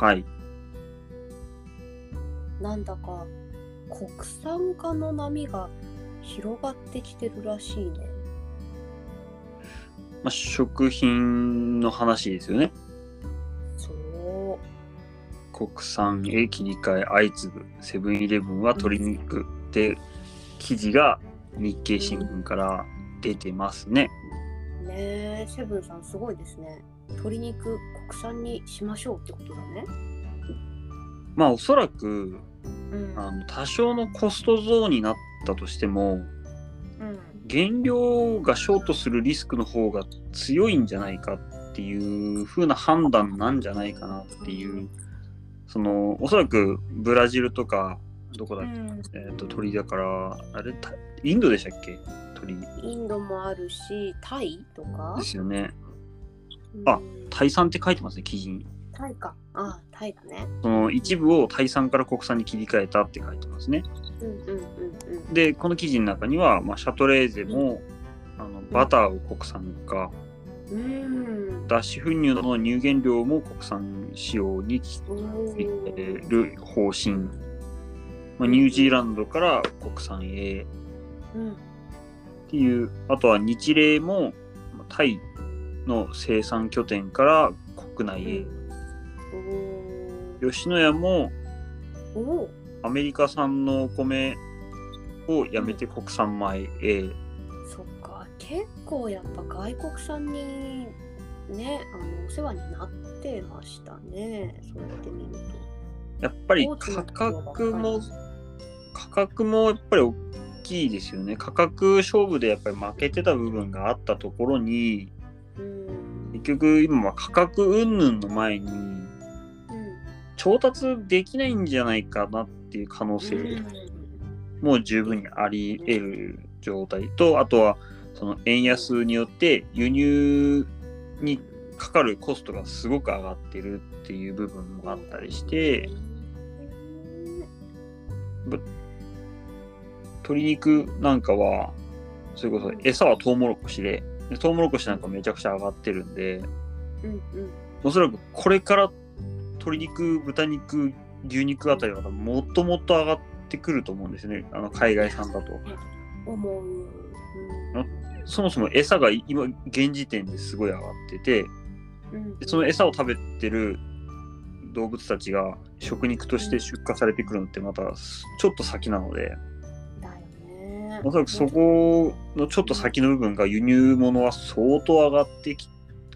はい。なんだか国産化の波が広がってきてるらしいね。まあ、食品の話ですよね。そう。国産へ切り替え相次ぐセブンイレブンは鶏肉で記事が日経新聞から出てますね。ねえ、セブンさんすごいですね。鶏肉国産にしましょうってことだね。まあおそらくうん。あの多少のコスト増になったとしてもうん。原料がショートするリスクの方が強いんじゃないかっていう風な判断なんじゃないかなっていうそのおそらくブラジルとかどこだっけ、うんえー、と鳥だからあれたインドでしたっけ？鳥インドもあるし、タイとか？ですよねあうんタイ産って書いてますね記事にタイか。ああ、タイだね。その一部をタイ産から国産に切り替えたって書いてますねうんうんうんうん。でこの記事の中には、まあ、シャトレーゼもあのバターを国産化うん。脱脂粉乳の乳原料も国産使用に切る方針、まあ、ニュージーランドから国産へうん。っていうあとは日例もまあタイの生産拠点から国内へ、おー吉野家もアメリカ産のお米をやめて国産米へ、そっか。結構やっぱ外国産にねあのお世話になってましたね。そうやって見ると。やっぱり価格も価格もやっぱり大きいですよね。価格勝負でやっぱり負けてた部分があったところにうん結局今は価格云々の前にうん調達できないんじゃないかなっていう可能性うん。も十分にあり得る状態とあとはその円安によって輸入にかかるコストがすごく上がってるっていう部分もあったりして鶏肉なんかはそれこそ餌はトウモロコシででトウモロコシなんかめちゃくちゃ上がってるんでうんうん。おそらくこれから鶏肉豚肉牛肉あたりはもっともっと上がってくると思うんですよね。あの海外産だと。思う、そもそも餌が今現時点ですごい上がっててうんでその餌を食べてる動物たちが食肉として出荷されてくるのってまたちょっと先なのでおそらくそこのちょっと先の部分が輸入物は相当上がって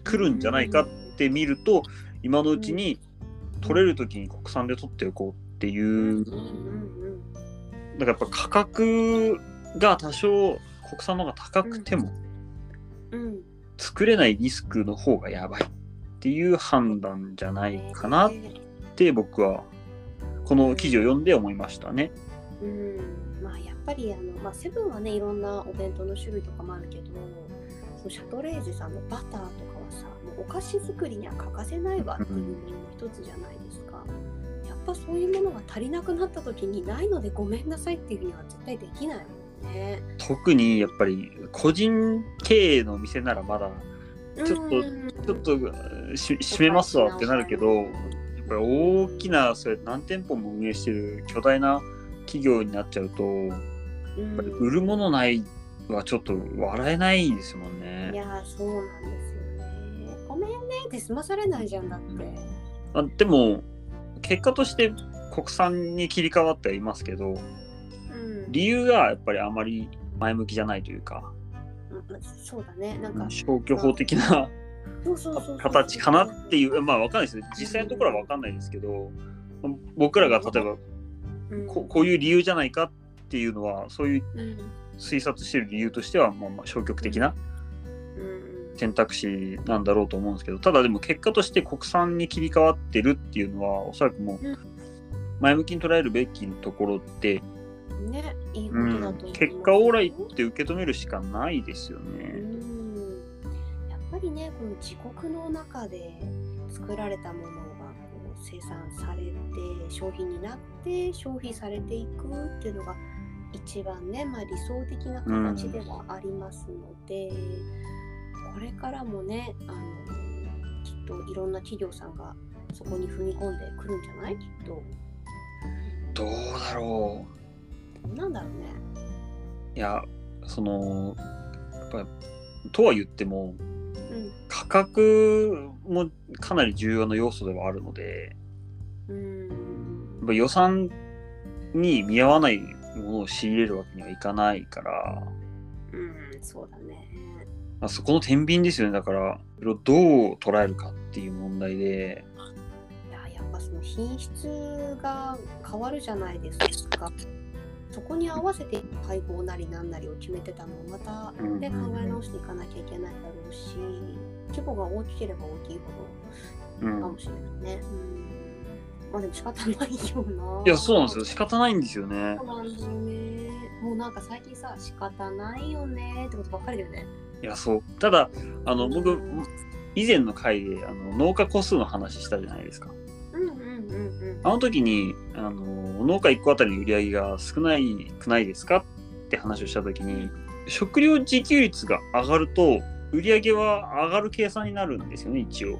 くるんじゃないかって見ると今のうちに取れる時に国産で取っておこうっていうだからやっぱ価格が多少国産の方が高くても作れないリスクの方がやばいっていう判断じゃないかなって僕はこの記事を読んで思いましたね。うんぱりあの、まあ、セブンはねいろんなお弁当の種類とかもあるけどそのシャトレーゼさんのバターとかはさもうお菓子作りには欠かせないわっていうものの一つじゃないですか。やっぱそういうものが足りなくなった時にないのでごめんなさいっていうには絶対できないもんね。特にやっぱり個人経営の店ならまだちょっとうんちょっとし閉めますわってなるけどやっぱり大きなそれ何店舗も運営してる巨大な企業になっちゃうと売るものないはちょっと笑えないですもんいね。やーそうなんですよね。ごめんね。って済まされないじゃんだって。あでも結果として国産に切り替わってはいますけどうん。理由がやっぱりあまり前向きじゃないというか。うんそうだね。なんか消去法的な形かなっていう。まあわかんないです実際のところはわかんないですけど僕らが例えばうん。ここういう理由じゃないかっていうのはそういううん。推察してる理由としてはまあまあ消極的なうん。選択肢なんだろうと思うんですけどただでも結果として国産に切り替わってるっていうのはおそらくもううん。前向きに捉えるべきところって、ねいいこうんとだと思いますよ、結果オーライって受け止めるしかないですようね。ん。やっぱりねこの自国の中で作られたものがこう生産されて商品になって消費されていくっていうのが一番ね、まあ、理想的な形ではありますので、これからもねあのきっといろんな企業さんがそこに踏み込んでくるんじゃない？きっと。どうだろどうなんだろうね。ういやそのやっぱとは言ってもうん。価格もかなり重要な要素ではあるのでうーん。やっぱ予算に見合わないものを仕入れるわけにはいかないから、うんそうだね。まあ、そこの天秤ですよね。だからどう捉えるかっていう問題で。いややっぱその品質が変わるじゃないですか。そこに合わせて配合なりなんなりを決めてたのをまたうんで考え直していかなきゃいけないだろうし規模が大きければ大きいほうんどかもしれないね。うんまあでも仕方ないよな。いやそうなんですよ仕方ないんですよねそうなんだよね。もうなんか最近さ仕方ないよねってことばっかりだよね。いやそうただあの僕以前の回であの農家個数の話したじゃないですかうんうんうんうん。あの時にあの農家1個あたりの売り上げが少ないくないですかって話をした時に食料自給率が上がると売り上げは上がる計算になるんですよね一応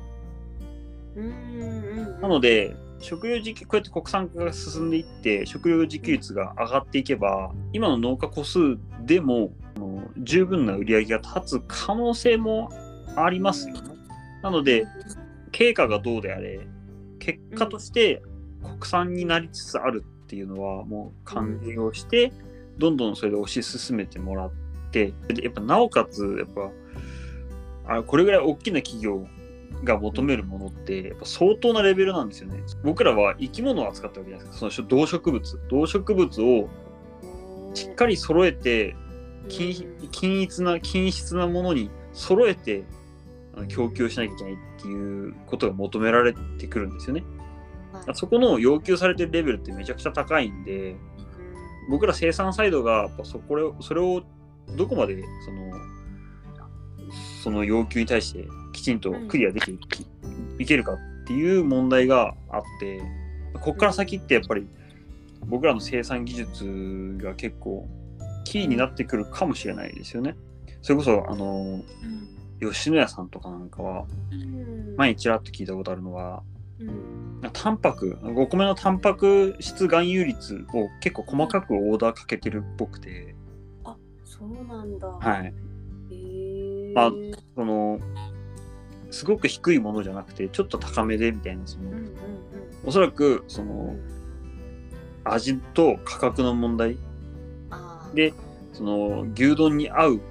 うんうんうん。なので食料自給こうやって国産化が進んでいって食料自給率が上がっていけば今の農家個数でも十分な売り上げが立つ可能性もありますよね。なので経過がどうであれ結果として国産になりつつあるっていうのはもう歓迎をしてどんどんそれで推し進めてもらってやっぱなおかつやっぱあこれぐらい大きな企業が求めるものってやっぱ相当なレベルなんですよね。僕らは生き物を扱ったわけじゃないですか。その動植物。動植物をしっかり揃えて均均一な均質なものに揃えて供給しなきゃいけないっていうことが求められてくるんですよね。はい。そこの要求されてるレベルってめちゃくちゃ高いんで僕ら生産サイドがやっぱそこれそれをどこまでそのその要求に対してきちんとクリアできる、いけるかっていう問題があってここから先ってやっぱり僕らの生産技術が結構キーになってくるかもしれないですよね。それこそあの吉野家さんとかなんかはうん。前にちらっと聞いたことあるのはうん。タンパクお米のタンパク質含有率を結構細かくオーダーかけてるっぽくて。そうなんだ。はいあそのすごく低いものじゃなくてちょっと高めでみたいなそのうんうんうん。おそらくその味と価格の問題でその牛丼に合う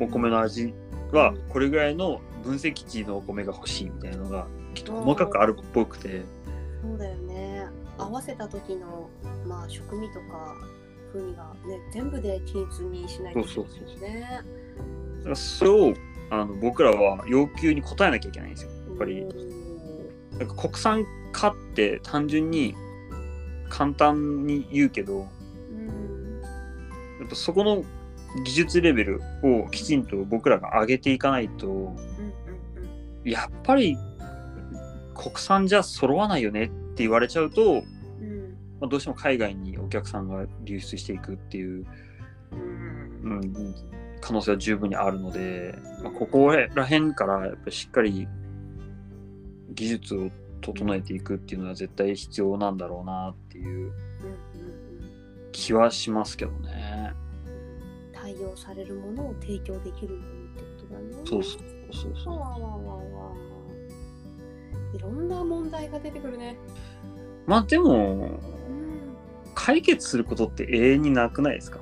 お米の味はこれぐらいの分析値のお米が欲しいみたいなのがきっと細かくあるっぽくてそうだよね。合わせた時のまあ食味とか風味がね全部で均一にしないといけないですね。だからそれをあの僕らは要求に応えなきゃいけないんですよ。やっぱり。うんなんか国産化って単純に簡単に言うけどうん。やっぱそこの技術レベルをきちんと僕らが上げていかないとやっぱり国産じゃ揃わないよねって言われちゃうと、まあ、どうしても海外にお客さんが流出していくっていう、うん。うん、可能性は十分にあるので、まあ、ここら辺からやっぱりしっかり技術を整えていくっていうのは絶対必要なんだろうなっていう気はしますけどね。うん対応されるものを提供できるようにってことだね。そうそうそうそう。わわわわいろんな問題が出てくるね。まあでもうん解決することって永遠になくないですか？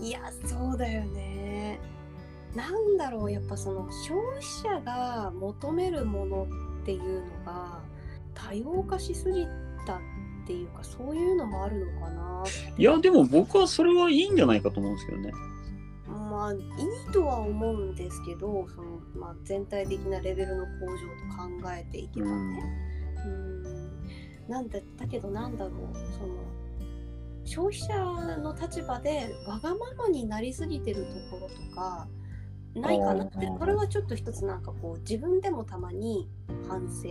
いやそうだよね。なんだろうやっぱその消費者が求めるものっていうのが多様化しすぎたっていうかそういうのもあるのかないやでも僕はそれはいいんじゃないかと思うんですけどね。まあいいとは思うんですけどその、まあ、全体的なレベルの向上と考えていけばね。うんなんだだけどなんだろうその消費者の立場でわがままになりすぎてるところとかないかなってこれはちょっと一つなんかこう自分でもたまに反省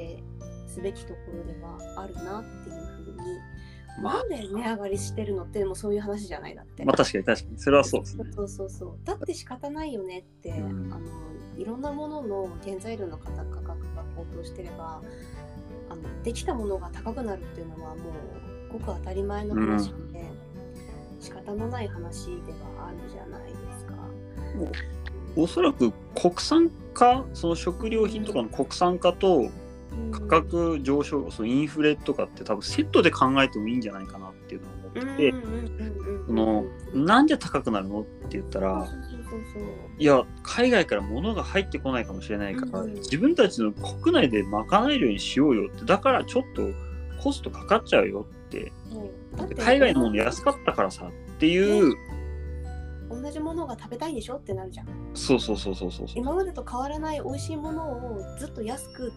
すべきところではあるなっていうふうに、まあ。なんで値上がりしてるのってもうそういう話じゃないだって。まあ確かに確かに。それはそうですね。そうそうそうだって仕方ないよねって、うん。あのいろんなものの原材料の価格価格が高騰してればあのできたものが高くなるっていうのはもうごく当たり前の話で、うん、仕方のない話ではあるじゃないですか。おそらく国産化その食料品とかの国産化と価格上昇、そのインフレとかって多分セットで考えてもいいんじゃないかなっていうのを思ってて、そのなんで高くなるのって言ったら、いや海外から物が入ってこないかもしれないから、自分たちの国内で賄えるようにしようよってだからちょっとコストかかっちゃうよって、海外のもの安かったからさっていう、同じものが食べたいでしょってなるじゃん。そうそうそうそうそう今までと変わらない美味しいものをずっと安く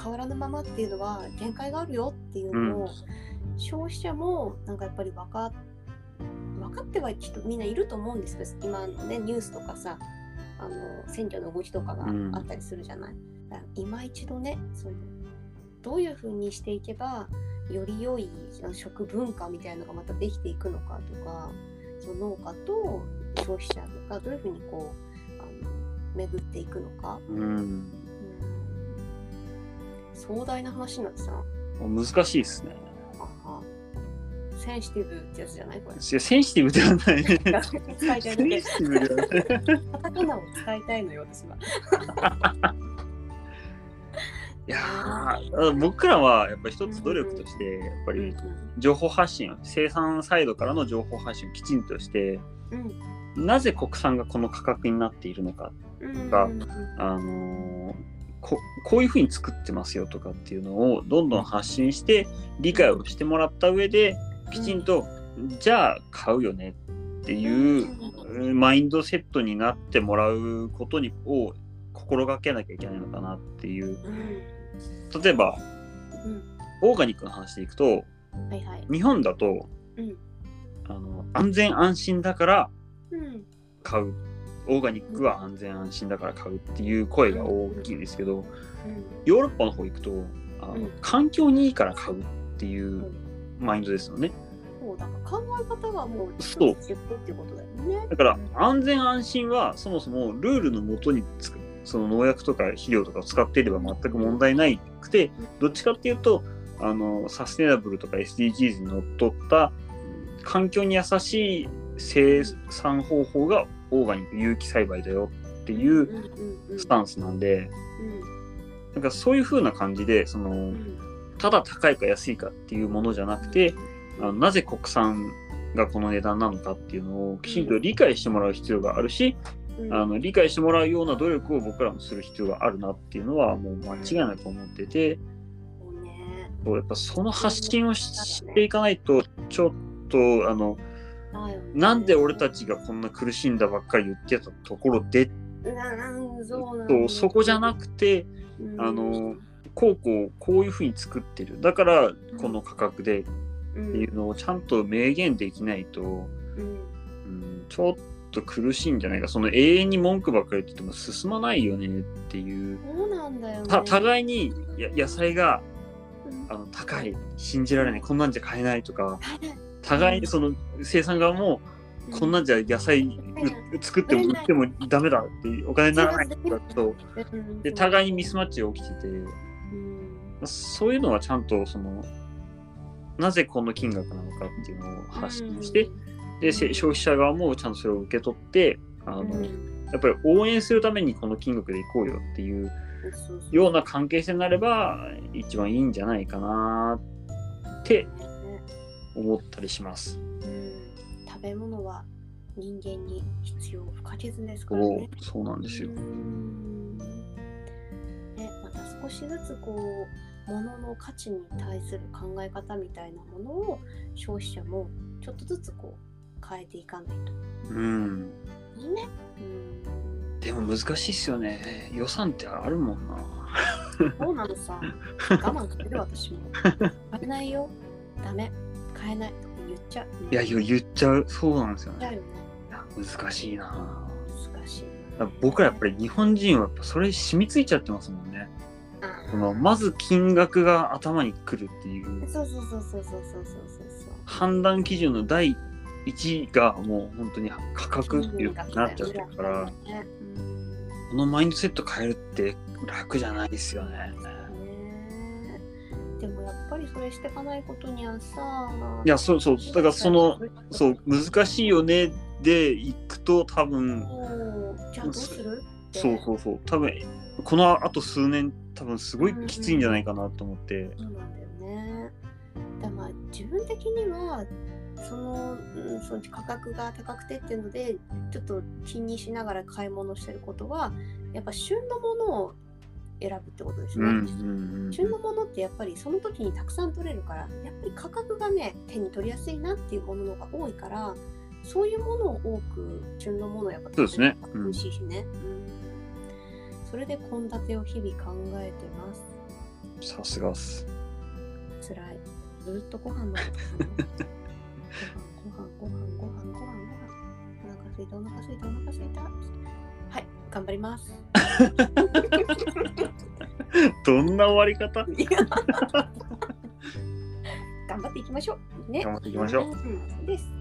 変わらぬままっていうのは限界があるよっていうのを、うん、消費者もなんかやっぱり分か分かってはきっとみんないると思うんですけど今のねニュースとかさあの選挙の動きとかがあったりするじゃない？うん、今一度ねそのどういうふうにしていけばより良い食文化みたいなのがまたできていくのかとかその農家と消費者がどういうふうにこうあの巡っていくのか。うん壮大な話になってた難しいですね。センシティブってやつじゃない？これ。いや、センシティブではない。使いたいだけ。カタカナを使いたいのよ、私は。いや僕らはやっぱり一つ努力として、やっぱり情報発信、生産サイドからの情報発信をきちんとして、うん、なぜ国産がこの価格になっているのかとか、あのーここういうふうに作ってますよとかっていうのをどんどん発信して理解をしてもらった上できちんと、じゃあ買うよねっていうマインドセットになってもらうことにを心がけなきゃいけないのかなっていう。例えば、オーガニックの話でいくと、はいはい、日本だと、うん、あの安全安心だから買う。オーガニックは安全安心だから買うっていう声が大きいんですけど、ヨーロッパの方行くとあの、環境にいいから買うっていうマインドですよね。そうだから考え方がもうそう。ってことだよね。だから安全安心はそもそもルールのもとにつくその農薬とか肥料とかを使っていれば全く問題ないくてどっちかっていうとあのサステナブルとか SDGs にのっとった環境に優しい生産方法がオーガニック有機栽培だよっていうスタンスなんで、なんかそういう風な感じでその、ただ高いか安いかっていうものじゃなくて、あのなぜ国産がこの値段なのかっていうのをきちんと理解してもらう必要があるし、あの理解してもらうような努力を僕らもする必要があるなっていうのはもう間違いなく思ってて、そうやっぱその発信をしていかないとちょっとあのなんで俺たちがこんな苦しんだばっかり言ってたところでそうそこじゃなくて、あのこうこうこういうふうに作ってる。だからこの価格でっていうのをちゃんと明言できないと、うん、ちょっと苦しいんじゃないか。その永遠に文句ばっかり言ってても進まないよねっていう。そうなんだよ、ね、互いにや野菜が、あの高い信じられないこんなんじゃ買えないとか。互いにその生産側もこんなんじゃ野菜作っても売ってもダメだってお金にならないとで互いにミスマッチが起きてて。そういうのはちゃんとそのなぜこの金額なのかっていうのを発信してで消費者側もちゃんとそれを受け取ってあのやっぱり応援するためにこの金額でいこうよっていうような関係性になれば一番いいんじゃないかなって思ったりします。食べ物は人間に必要不可欠ですからね。そうなんですよ。ね、また少しずつこう物の価値に対する考え方みたいなものを消費者もちょっとずつこう変えていかないと。うん。ね。うん。でも難しいっすよね。予算ってあるもんな。そうなのさ。我慢する私も。買えないよ。ダメ。買えない言っちゃう、いや言っちゃうそうなんですよね。ね難しいな難しい僕らやっぱり日本人はやっぱそれ染みついちゃってますもんね。そのまず金額が頭にくるっていうそうそうそうそうそうそうそう判断基準の第一がもう本当に価格っていうになっちゃってるから、このマインドセット変えるって楽じゃないですよね。ねぱりそれしていかないことにはさいやそうそう。だからそのそう難しいよねでいくと多分じゃあどうするそうそうそう。多分このあと数年多分すごいきついんじゃないかなと思って、そうなんだよね。だまあ自分的にはその,、うん、その価格が高くてっていうのでちょっと気にしながら買い物してることはやっぱ旬のものを選ぶってことですね、うんうんうん、旬のものってやっぱりその時にたくさん取れるからやっぱり価格がね手に取りやすいなっていうものが多いからそういうものを多く旬のものをやっぱそうですね、美味しいしね、うん、それで献立を日々考えてます。さすがっす。辛い。ずっとご飯のこと すいたお腹すいたお腹すいた。はい頑張ります。どんな終わり方？頑張っていきましょう。ね。頑張っていきましょう、うん、です